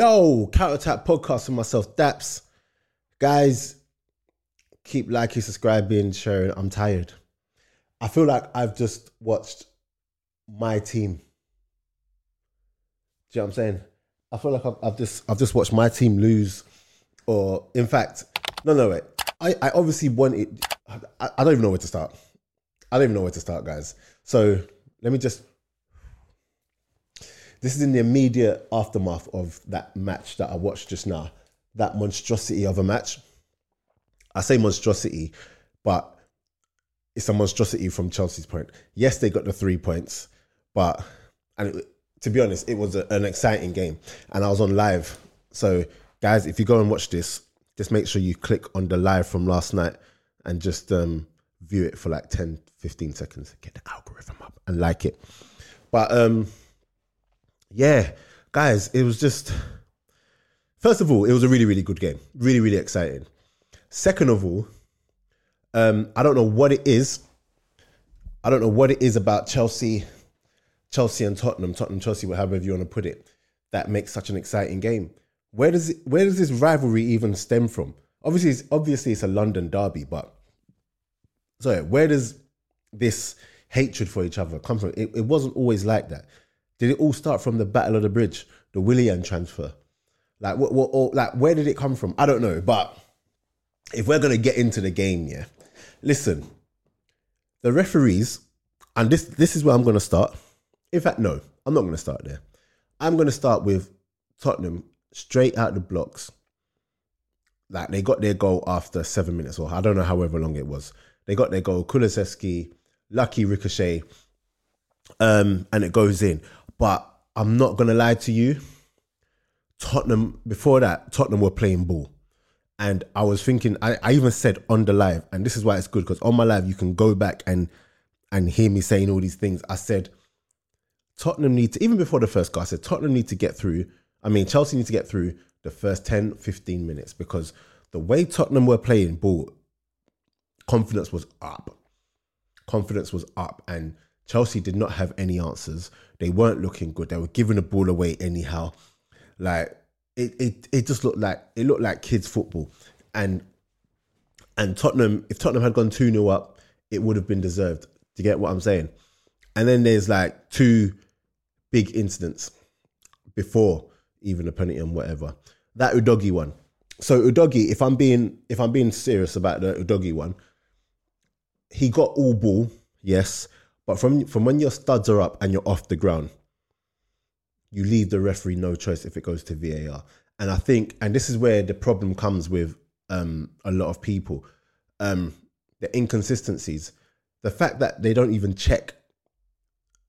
Yo, Counter Attack podcast for myself, Daps. Guys, keep liking, subscribing, sharing. I'm tired. I feel like I've just watched my team. Do you know what I'm saying? I feel like I've, I've just I've just watched my team lose, or in fact, no, no, wait. I, I obviously wanted. I, I don't even know where to start. I don't even know where to start, guys. So let me just this is in the immediate aftermath of that match that I watched just now. That monstrosity of a match. I say monstrosity, but it's a monstrosity from Chelsea's point. Yes, they got the three points, but and it, to be honest, it was a, an exciting game, and I was on live. So, guys, if you go and watch this, just make sure you click on the live from last night and just um, view it for like 10, 15 seconds. Get the algorithm up and like it. But um, yeah, guys, it was just first of all, it was a really, really good game. Really, really exciting. Second of all, um, I don't know what it is. I don't know what it is about Chelsea, Chelsea and Tottenham, Tottenham, Chelsea, however you want to put it, that makes such an exciting game. Where does it, where does this rivalry even stem from? Obviously, it's obviously it's a London derby, but sorry, where does this hatred for each other come from? It, it wasn't always like that. Did it all start from the Battle of the Bridge, the Willian transfer? Like what, what or, like where did it come from? I don't know, but if we're gonna get into the game, yeah. Listen, the referees, and this this is where I'm gonna start. In fact, no, I'm not gonna start there. I'm gonna start with Tottenham straight out the blocks. Like they got their goal after seven minutes, or I don't know however long it was. They got their goal. Kulusevski, lucky ricochet, um, and it goes in. But I'm not gonna lie to you. Tottenham before that, Tottenham were playing ball. And I was thinking, I, I even said on the live, and this is why it's good because on my live you can go back and and hear me saying all these things. I said Tottenham need to, even before the first goal, I said Tottenham need to get through. I mean, Chelsea need to get through the first 10, 15 minutes because the way Tottenham were playing ball, confidence was up. Confidence was up. And Chelsea did not have any answers. They weren't looking good. They were giving the ball away anyhow. Like it, it, it just looked like it looked like kids football. And and Tottenham, if Tottenham had gone 2 0 up, it would have been deserved. To get what I'm saying? And then there's like two big incidents before even a penalty and whatever. That Udogie one. So Udogie, if I'm being if I'm being serious about the Udogie one, he got all ball, yes, but from from when your studs are up and you're off the ground, you leave the referee no choice if it goes to VAR. And I think, and this is where the problem comes with um, a lot of people, um, the inconsistencies, the fact that they don't even check.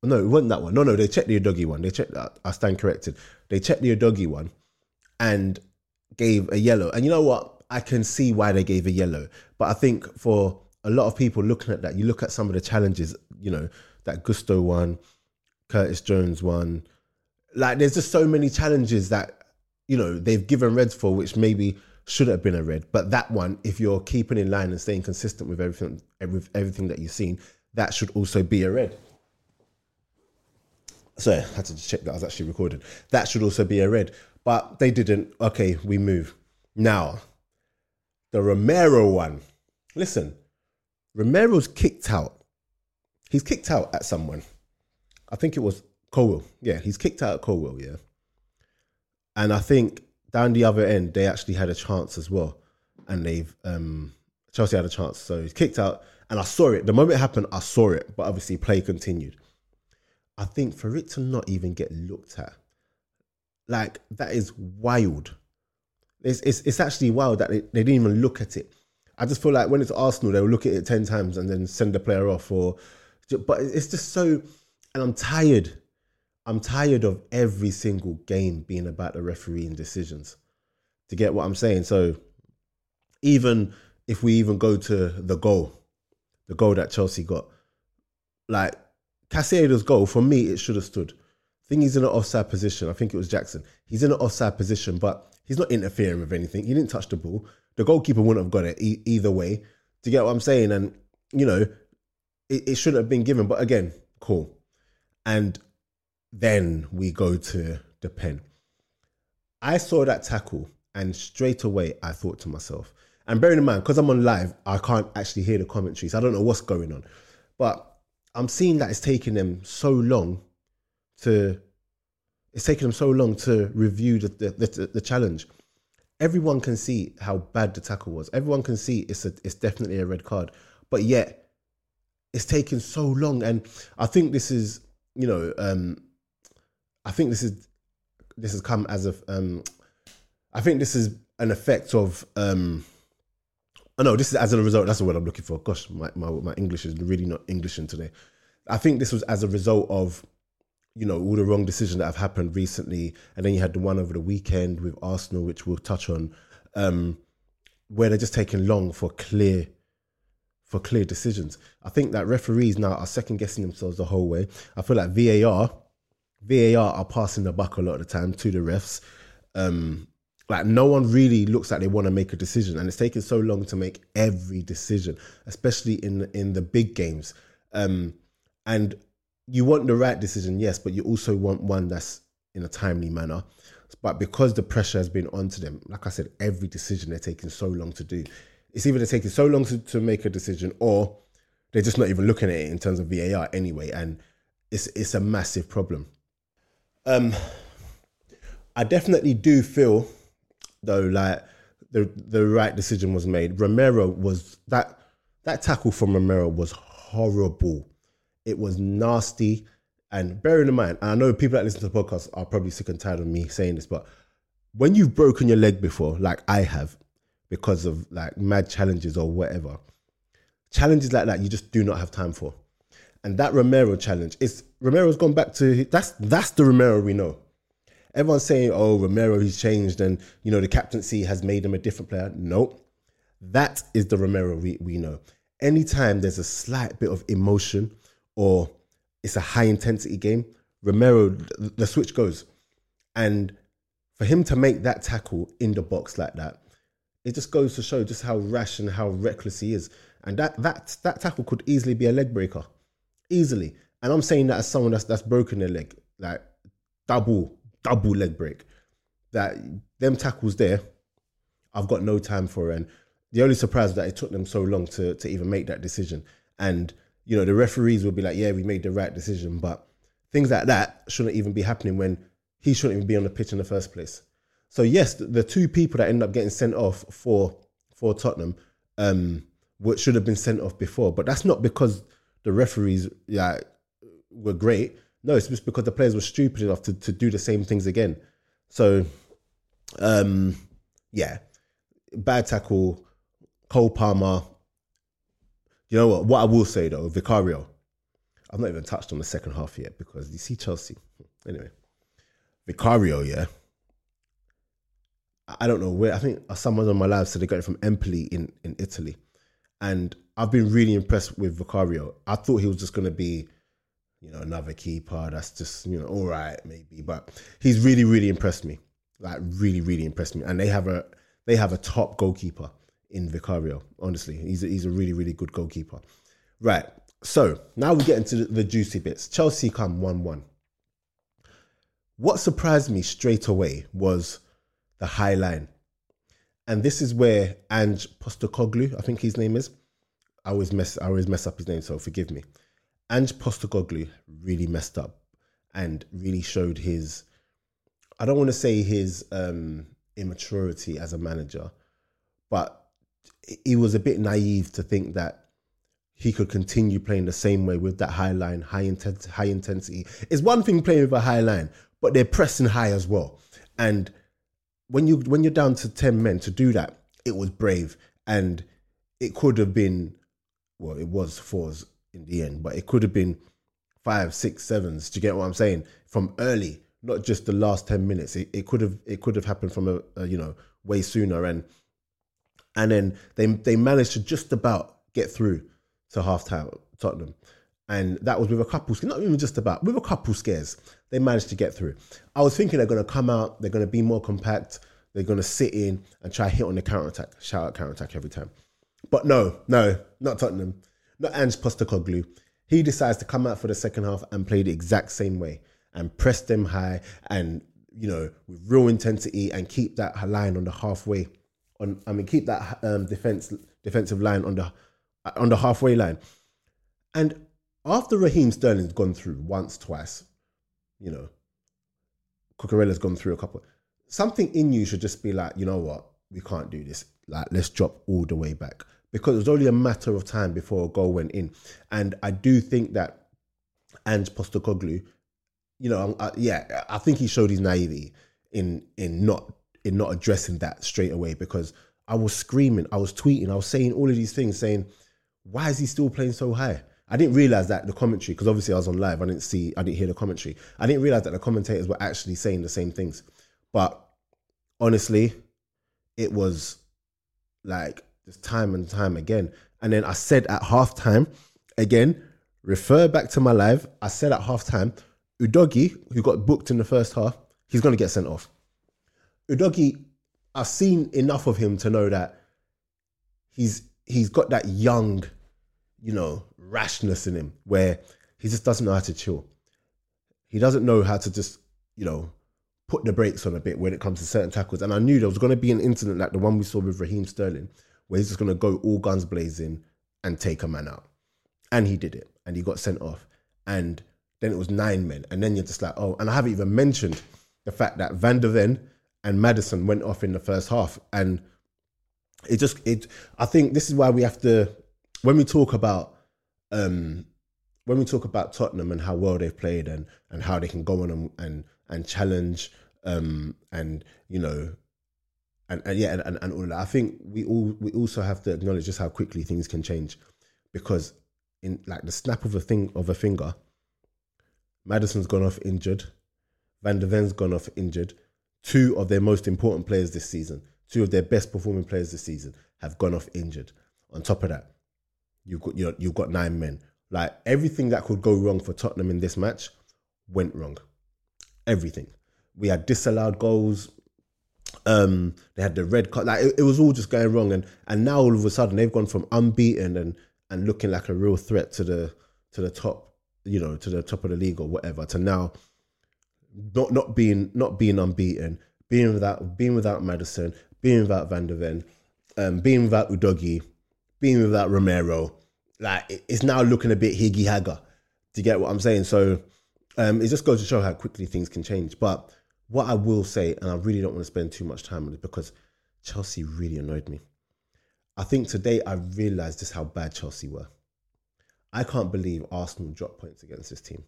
No, it wasn't that one. No, no, they checked the Udogie one. They checked that. I stand corrected. They checked the Udogie one, and gave a yellow. And you know what? I can see why they gave a yellow, but I think for a lot of people looking at that, you look at some of the challenges, you know, that Gusto one, Curtis Jones one. Like there's just so many challenges that, you know, they've given reds for which maybe should have been a red. But that one, if you're keeping in line and staying consistent with everything with everything that you've seen, that should also be a red. So I had to check that I was actually recording. That should also be a red. But they didn't. Okay, we move. Now, the Romero one. Listen, Romero's kicked out. He's kicked out at someone. I think it was Colwill. Yeah, he's kicked out at Colwill, yeah. And I think down the other end, they actually had a chance as well. And they've um Chelsea had a chance. So he's kicked out. And I saw it. The moment it happened, I saw it. But obviously play continued. I think for it to not even get looked at, like that is wild. It's it's, it's actually wild that they, they didn't even look at it. I just feel like when it's Arsenal, they'll look at it 10 times and then send the player off or but it's just so and I'm tired. I'm tired of every single game being about the refereeing decisions. To get what I'm saying. So even if we even go to the goal, the goal that Chelsea got, like Caicedo's goal, for me, it should have stood. I think he's in an offside position. I think it was Jackson. He's in an offside position, but he's not interfering with anything. He didn't touch the ball the goalkeeper wouldn't have got it e- either way. To get what I'm saying, and you know, it, it should have been given. But again, cool. And then we go to the pen. I saw that tackle and straight away I thought to myself, and bearing in mind, because I'm on live, I can't actually hear the commentaries. I don't know what's going on. But I'm seeing that it's taking them so long to it's taking them so long to review the the, the, the challenge. Everyone can see how bad the tackle was. Everyone can see it's a it's definitely a red card. But yet it's taken so long. And I think this is, you know, um, I think this is this has come as a um, I think this is an effect of um, oh no, this is as a result. That's the word I'm looking for. Gosh, my, my, my English is really not Englishing today. I think this was as a result of you know all the wrong decisions that have happened recently, and then you had the one over the weekend with Arsenal, which we'll touch on, um, where they're just taking long for clear for clear decisions. I think that referees now are second guessing themselves the whole way. I feel like VAR, VAR are passing the buck a lot of the time to the refs. Um, like no one really looks like they want to make a decision, and it's taking so long to make every decision, especially in in the big games. Um, and you want the right decision, yes, but you also want one that's in a timely manner. But because the pressure has been onto them, like I said, every decision they're taking so long to do it's either they're taking so long to, to make a decision or they're just not even looking at it in terms of VAR anyway, and it's it's a massive problem. Um, I definitely do feel though like the the right decision was made. Romero was that that tackle from Romero was horrible. It was nasty. And bearing in mind, I know people that listen to the podcast are probably sick and tired of me saying this, but when you've broken your leg before, like I have, because of like mad challenges or whatever. Challenges like that you just do not have time for. And that Romero challenge is Romero's gone back to that's that's the Romero we know. Everyone's saying, "Oh, Romero, he's changed, and you know the captaincy has made him a different player." Nope, that is the Romero we, we know. Anytime there's a slight bit of emotion or it's a high intensity game, Romero the switch goes, and for him to make that tackle in the box like that, it just goes to show just how rash and how reckless he is. And that that that tackle could easily be a leg breaker, easily. And I'm saying that as someone that's that's broken their leg, like double double leg break. That them tackles there, I've got no time for. And the only surprise that it took them so long to to even make that decision. And you know the referees will be like, yeah, we made the right decision, but things like that shouldn't even be happening when he shouldn't even be on the pitch in the first place. So yes, the, two people that end up getting sent off for for Tottenham, um, should have been sent off before, but that's not because the referees yeah were great. No, it's just because the players were stupid enough to, to do the same things again. So, um, yeah, bad tackle, Cole Palmer. You know what? What I will say though, Vicario. I've not even touched on the second half yet because you see Chelsea. Anyway, Vicario, yeah I don't know where. I think someone on my live said they got it from Empoli in, in Italy, and I've been really impressed with Vicario. I thought he was just going to be, you know, another keeper that's just you know all right maybe, but he's really really impressed me. Like really really impressed me, and they have a they have a top goalkeeper in Vicario. Honestly, he's a, he's a really really good goalkeeper. Right. So now we get into the, the juicy bits. Chelsea come one one. What surprised me straight away was the high line. And this is where Ange Postecoglou, I think his name is. I always mess I always mess up his name, so forgive me. Ange Postecoglou really messed up and really showed his I don't want to say his um, immaturity as a manager, but he was a bit naive to think that he could continue playing the same way with that high line, high intensity, high intensity. It's one thing playing with a high line, but they're pressing high as well. And when you when you're down to ten men to do that, it was brave, and it could have been, well, it was fours in the end, but it could have been five, six, sevens. Do you get what I'm saying? From early, not just the last ten minutes. It, it could have it could have happened from a, a you know way sooner, and and then they they managed to just about get through to half time Tottenham and that was with a couple, not even just about, with a couple scares. They managed to get through. I was thinking they're going to come out, they're going to be more compact, they're going to sit in and try hit on the counter attack, shout out counter attack every time. But no, no, not Tottenham, not Ange Postecoglou. He decides to come out for the second half and play the exact same way and press them high and you know, with real intensity and keep that line on the halfway. On I mean, keep that um, defense defensive line on the on the halfway line. And after Raheem Sterling's gone through once, twice, you know, Cucurella's gone through a couple. Something in you should just be like, you know what, we can't do this. Like, let's drop all the way back because it was only a matter of time before a goal went in. And I do think that Ange Postecoglou, you know, I, yeah, I think he showed his naivety in in not in not addressing that straight away because I was screaming, I was tweeting, I was saying all of these things, saying, why is he still playing so high? I didn't realize that the commentary, because obviously I was on live, I didn't see, I didn't hear the commentary. I didn't realize that the commentators were actually saying the same things. But honestly, it was like just time and time again. And then I said at halftime, again, refer back to my live. I said at halftime, Udogie, who got booked in the first half, he's going to get sent off. Udogie, I've seen enough of him to know that he's he's got that young, you know, rashness in him where he just doesn't know how to chill. He doesn't know how to just, you know, put the brakes on a bit when it comes to certain tackles. And I knew there was going to be an incident like the one we saw with Raheem Sterling, where he's just going to go all guns blazing and take a man out. And he did it. And he got sent off. And then it was nine men. And then you're just like, oh, and I haven't even mentioned the fact that Van der Ven and Maddison went off in the first half. And it just, it, I think this is why we have to, when we talk about, um, when we talk about Tottenham and how well they've played and, and how they can go on and, and, and challenge um, and you know and, and yeah and, and, all that. I think we all we also have to acknowledge just how quickly things can change because in like the snap of a thing of a finger, Maddison's gone off injured, Van der Ven's gone off injured. Two of their most important players this season, two of their best performing players this season, have gone off injured. On top of that, you've got you you've got nine men. Like everything that could go wrong for Tottenham in this match went wrong everything. We had disallowed goals. Um, they had the red card. Like it, it was all just going wrong, and and now all of a sudden they've gone from unbeaten and and looking like a real threat to the to the top, you know, to the top of the league or whatever, to now not not being not being unbeaten, being without being without Maddison, being without Van der Ven, um, being without Udogie, being without Romero. Like it's now looking a bit higgy hagger. Do you get what I'm saying? So um, it just goes to show how quickly things can change. But what I will say, and I really don't want to spend too much time on it because Chelsea really annoyed me. I think today I realised just how bad Chelsea were. I can't believe Arsenal dropped points against this team.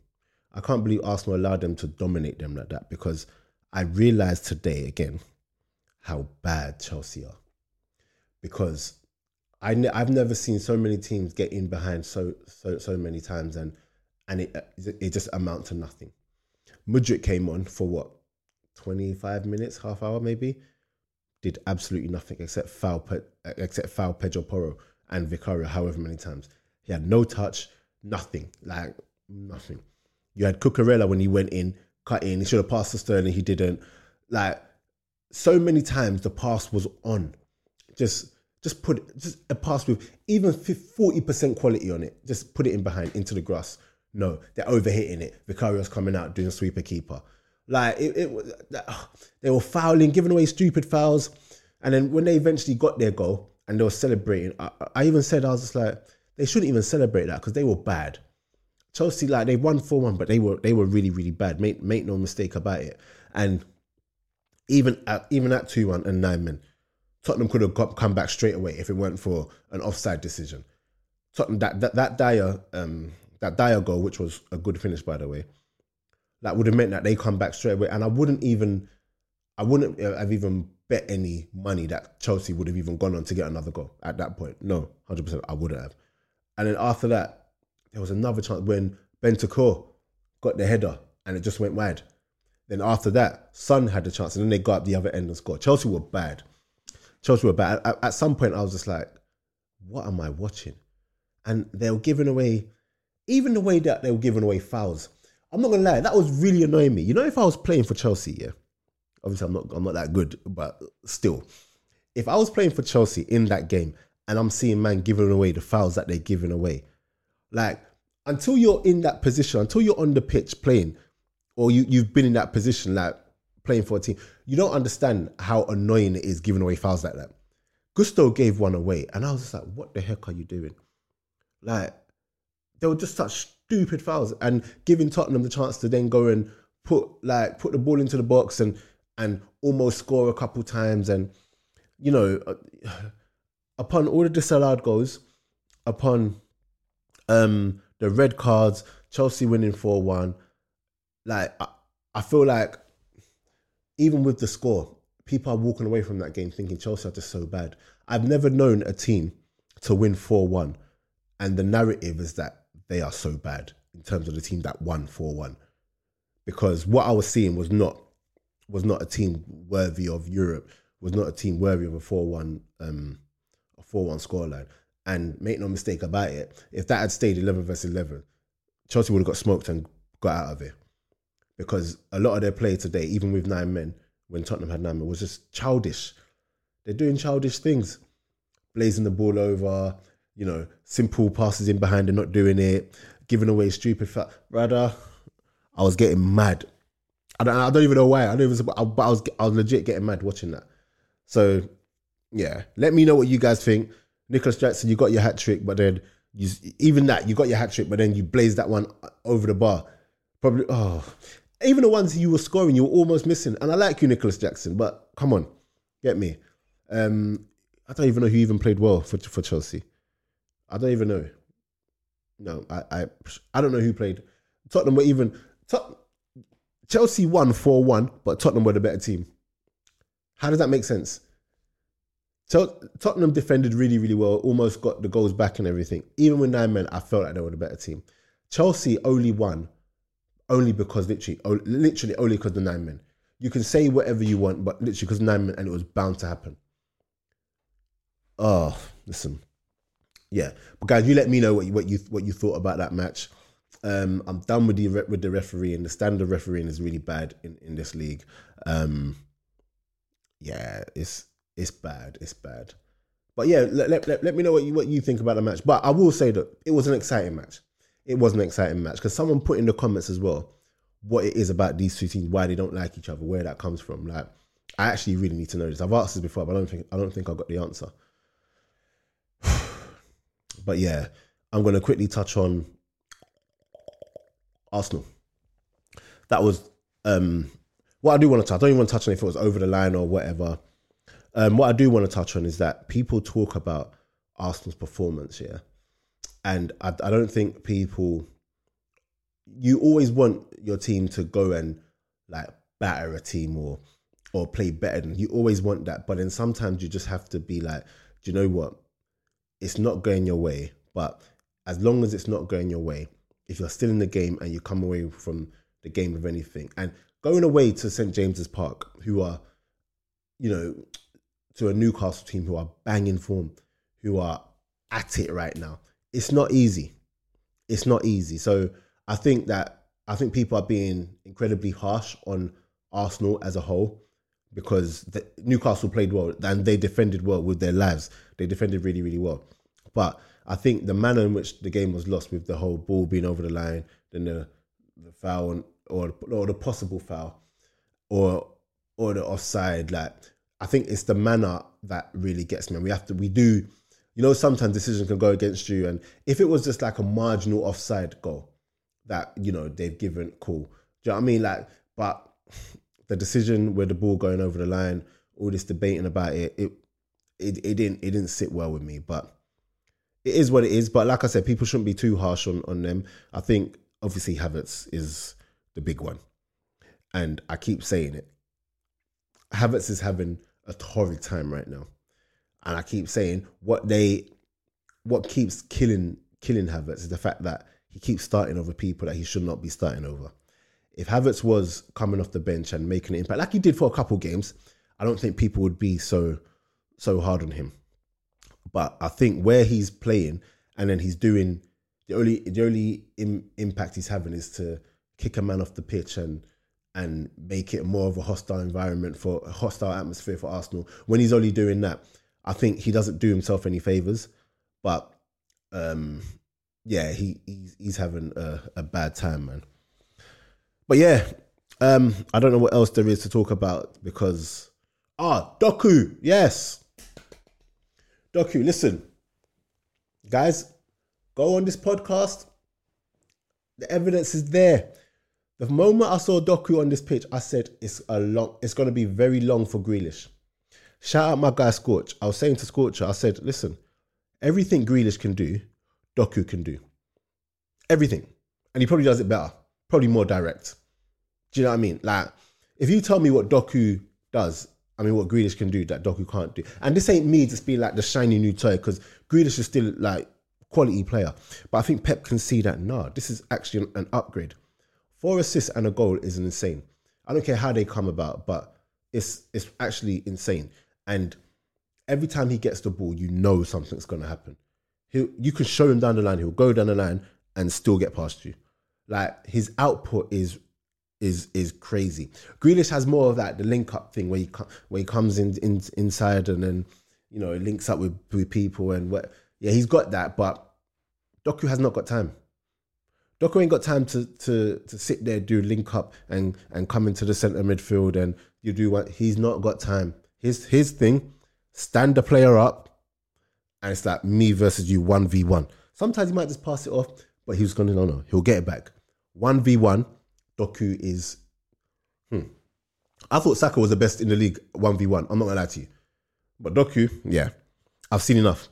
I can't believe Arsenal allowed them to dominate them like that because I realised today again how bad Chelsea are. Because I I've never seen so many teams get in behind so so so many times and and it it just amounts to nothing. Mudryk came on for what, 25 minutes, half hour maybe, did absolutely nothing except foul, except foul Pedro Porro and Vicario however many times. He had no touch, nothing, like nothing. You had Cucurella when he went in, cut in, he should have passed to Sterling, he didn't. Like so many times the pass was on. Just just put just a pass with even 40% quality on it. Just put it in behind into the grass. No, they're overhitting it. Vicario's coming out doing a sweeper keeper. Like it, it they were fouling, giving away stupid fouls, and then when they eventually got their goal and they were celebrating, I, I even said I was just like, they shouldn't even celebrate that because they were bad. Chelsea, like they won four one, but they were they were really really bad. Make make no mistake about it. And even at even at two one and nine men, Tottenham could have got, come back straight away if it weren't for an offside decision. Tottenham that that that Dier um, that Dier goal, which was a good finish by the way, that would have meant that they come back straight away. And I wouldn't even, I wouldn't have even bet any money that Chelsea would have even gone on to get another goal at that point. No, hundred percent, I wouldn't have. And then after that, there was another chance when Bentancur got the header and it just went wide. Then after that, Son had the chance, and then they got up the other end and scored. Chelsea were bad. Chelsea were bad. At, at some point, I was just like, "What am I watching?" And they were giving away even the way that they were giving away fouls. I'm not gonna lie, that was really annoying me. You know, if I was playing for Chelsea, yeah, obviously I'm not I'm not that good, but still, if I was playing for Chelsea in that game and I'm seeing man giving away the fouls that they're giving away, like until you're in that position, until you're on the pitch playing, or you you've been in that position, like playing for a team. You don't understand how annoying it is giving away fouls like that. Gusto gave one away, and I was just like, "What the heck are you doing?" Like, they were just such stupid fouls, and giving Tottenham the chance to then go and put like put the ball into the box and and almost score a couple times, and you know, upon all the disallowed goals, upon um the red cards, Chelsea winning four one, like I, I feel like even with the score, people are walking away from that game thinking Chelsea are just so bad. I've never known a team to win 4 1, and the narrative is that they are so bad in terms of the team that won 4 1. Because what I was seeing was not was not a team worthy of Europe, was not a team worthy of a 4 1 um, a 4 1 scoreline. And make no mistake about it, if that had stayed 11 versus 11, Chelsea would have got smoked and got out of it. Because a lot of their play today, even with nine men, when Tottenham had nine men, was just childish. They're doing childish things, blazing the ball over, you know, simple passes in behind and not doing it, giving away stupid fat. Rather, I was getting mad. I don't, I don't even know why. I don't even, but I was, I was legit getting mad watching that. So, yeah, let me know what you guys think. Nicolas Jackson, you got your hat trick, but then you, even that, you got your hat trick, but then you blazed that one over the bar. Probably, oh, even the ones you were scoring, you were almost missing. And I like you, Nicolas Jackson, but come on, get me. Um, I don't even know who even played well for for Chelsea. I don't even know. No, I I, I don't know who played. Tottenham were even Tot- Chelsea won four one, but Tottenham were the better team. How does that make sense? Tottenham defended really, really well, almost got the goals back and everything. Even with nine men, I felt like they were the better team. Chelsea only won only because literally, literally only because the nine men. You can say whatever you want, but literally because nine men, and it was bound to happen. Oh, listen, yeah. But guys, you let me know what you what you what you thought about that match. Um, I'm done with the with the refereeing. The standard refereeing is really bad in, in this league. Um, yeah, it's it's bad. It's bad. But yeah, let, let, let, let me know what you what you think about the match. But I will say that it was an exciting match. It was an exciting match because someone put in the comments as well what it is about these two teams, why they don't like each other, where that comes from. Like, I actually really need to know this. I've asked this before, but I don't think I don't think I got the answer. but yeah, I'm going to quickly touch on Arsenal. That was um, what I do want to touch. I don't even want to touch on if it was over the line or whatever. Um, what I do want to touch on is that people talk about Arsenal's performance, yeah, and I, I don't think people. You always want your team to go and like batter a team or or play better than you always want that, but then sometimes you just have to be like, do you know what? It's not going your way, but as long as it's not going your way, if you're still in the game and you come away from the game with anything, and going away to St James's Park, who are, you know, to a Newcastle team who are banging form, who are at it right now, it's not easy. It's not easy. So I think that I think people are being incredibly harsh on Arsenal as a whole because the, Newcastle played well and they defended well with their lives. They defended really, really well. But I think the manner in which the game was lost with the whole ball being over the line, then the the foul or or the possible foul, or or the offside, like I think it's the manner that really gets me. We have to we do, you know, sometimes decisions can go against you, and if it was just like a marginal offside goal that you know they've given, cool. Do you know what I mean? Like, but the decision with the ball going over the line, all this debating about it, it it, it didn't it didn't sit well with me. But it is what it is. But like I said, people shouldn't be too harsh on, on them. I think obviously Havertz is the big one. And I keep saying it. Havertz is having a torrid time right now. And I keep saying what they what keeps killing killing Havertz is the fact that he keeps starting over people that he should not be starting over if Havertz was coming off the bench and making an impact, like he did for a couple games, I don't think people would be so so hard on him. But I think where he's playing and then he's doing the only the only Im, impact he's having is to kick a man off the pitch and and make it more of a hostile environment for a hostile atmosphere for Arsenal. When he's only doing that, I think he doesn't do himself any favors. But um, yeah, he he's, he's having a, a bad time, man. But yeah, Um, I don't know what else there is to talk about because ah, Doku, yes. Doku, listen. Guys, go on this podcast. The evidence is there. The moment I saw Doku on this pitch, I said it's a long it's gonna be very long for Grealish. Shout out my guy Scorch. I was saying to Scorcher, I said, listen, everything Grealish can do, Doku can do. Everything. And he probably does it better. Probably more direct. Do you know what I mean? Like, if you tell me what Doku does, I mean, what Grealish can do that Doku can't do. And this ain't me just being like the shiny new toy because Grealish is still like quality player. But I think Pep can see that, nah, this is actually an upgrade. Four assists and a goal is insane. I don't care how they come about, but it's it's actually insane. And every time he gets the ball, you know something's going to happen. He, you can show him down the line. He'll go down the line and still get past you. Like his output is is is crazy. Grealish has more of that the link up thing where he where he comes in, in inside and then you know links up with, with people and what. Yeah, he's got that, but Doku has not got time. Doku ain't got time to to to sit there, do link up and and come into the centre midfield and you do what he's not got time. His his thing, stand the player up, and it's like me versus you one v one. Sometimes he might just pass it off, but he was gonna no no, he'll get it back. One v one Doku is. Hmm. I thought Saka was the best in the league 1v1. I'm not going to lie to you. But Doku, yeah, I've seen enough.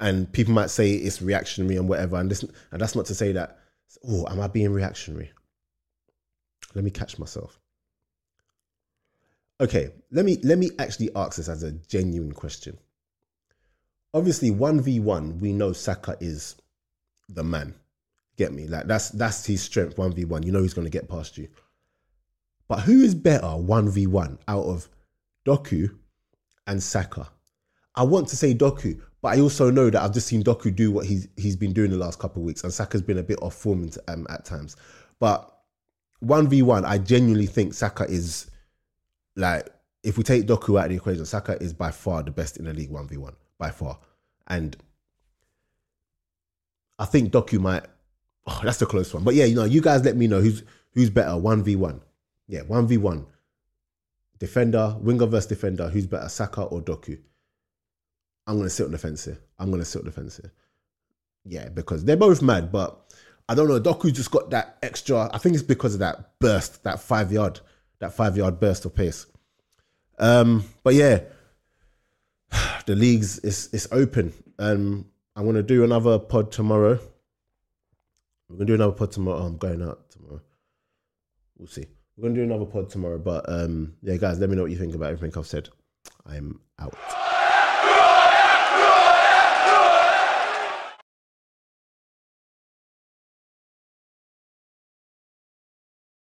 And people might say it's reactionary and whatever. And, this, and that's not to say that, oh, am I being reactionary? Let me catch myself. Okay, let me let me actually ask this as a genuine question. Obviously, 1v1, we know Saka is the man. Get me? Like that's that's his strength, one v one. You know he's gonna get past you. But who is better one v one out of Doku and Saka? I want to say Doku, but I also know that I've just seen Doku do what he's he's been doing the last couple of weeks, and Saka's been a bit off form um, at times. But one v one, I genuinely think Saka is like if we take Doku out of the equation, Saka is by far the best in the league one v one by far, and I think Doku might Oh, that's a close one. But yeah, you know, you guys let me know who's who's better, one v one. Yeah, one v one. Defender, winger versus defender. Who's better, Saka or Doku? I'm gonna sit on the fence here. I'm gonna sit on the fence here. Yeah, because they're both mad, but I don't know. Doku just got that extra. I think it's because of that burst, that five yard, that five yard burst of pace. Um, but yeah, the leagues is is open. Um, I'm gonna do another pod tomorrow. We're gonna do another pod tomorrow. Oh, I'm going out tomorrow. We'll see. We're gonna do another pod tomorrow. But um, yeah, guys, let me know what you think about everything I've said. I'm out.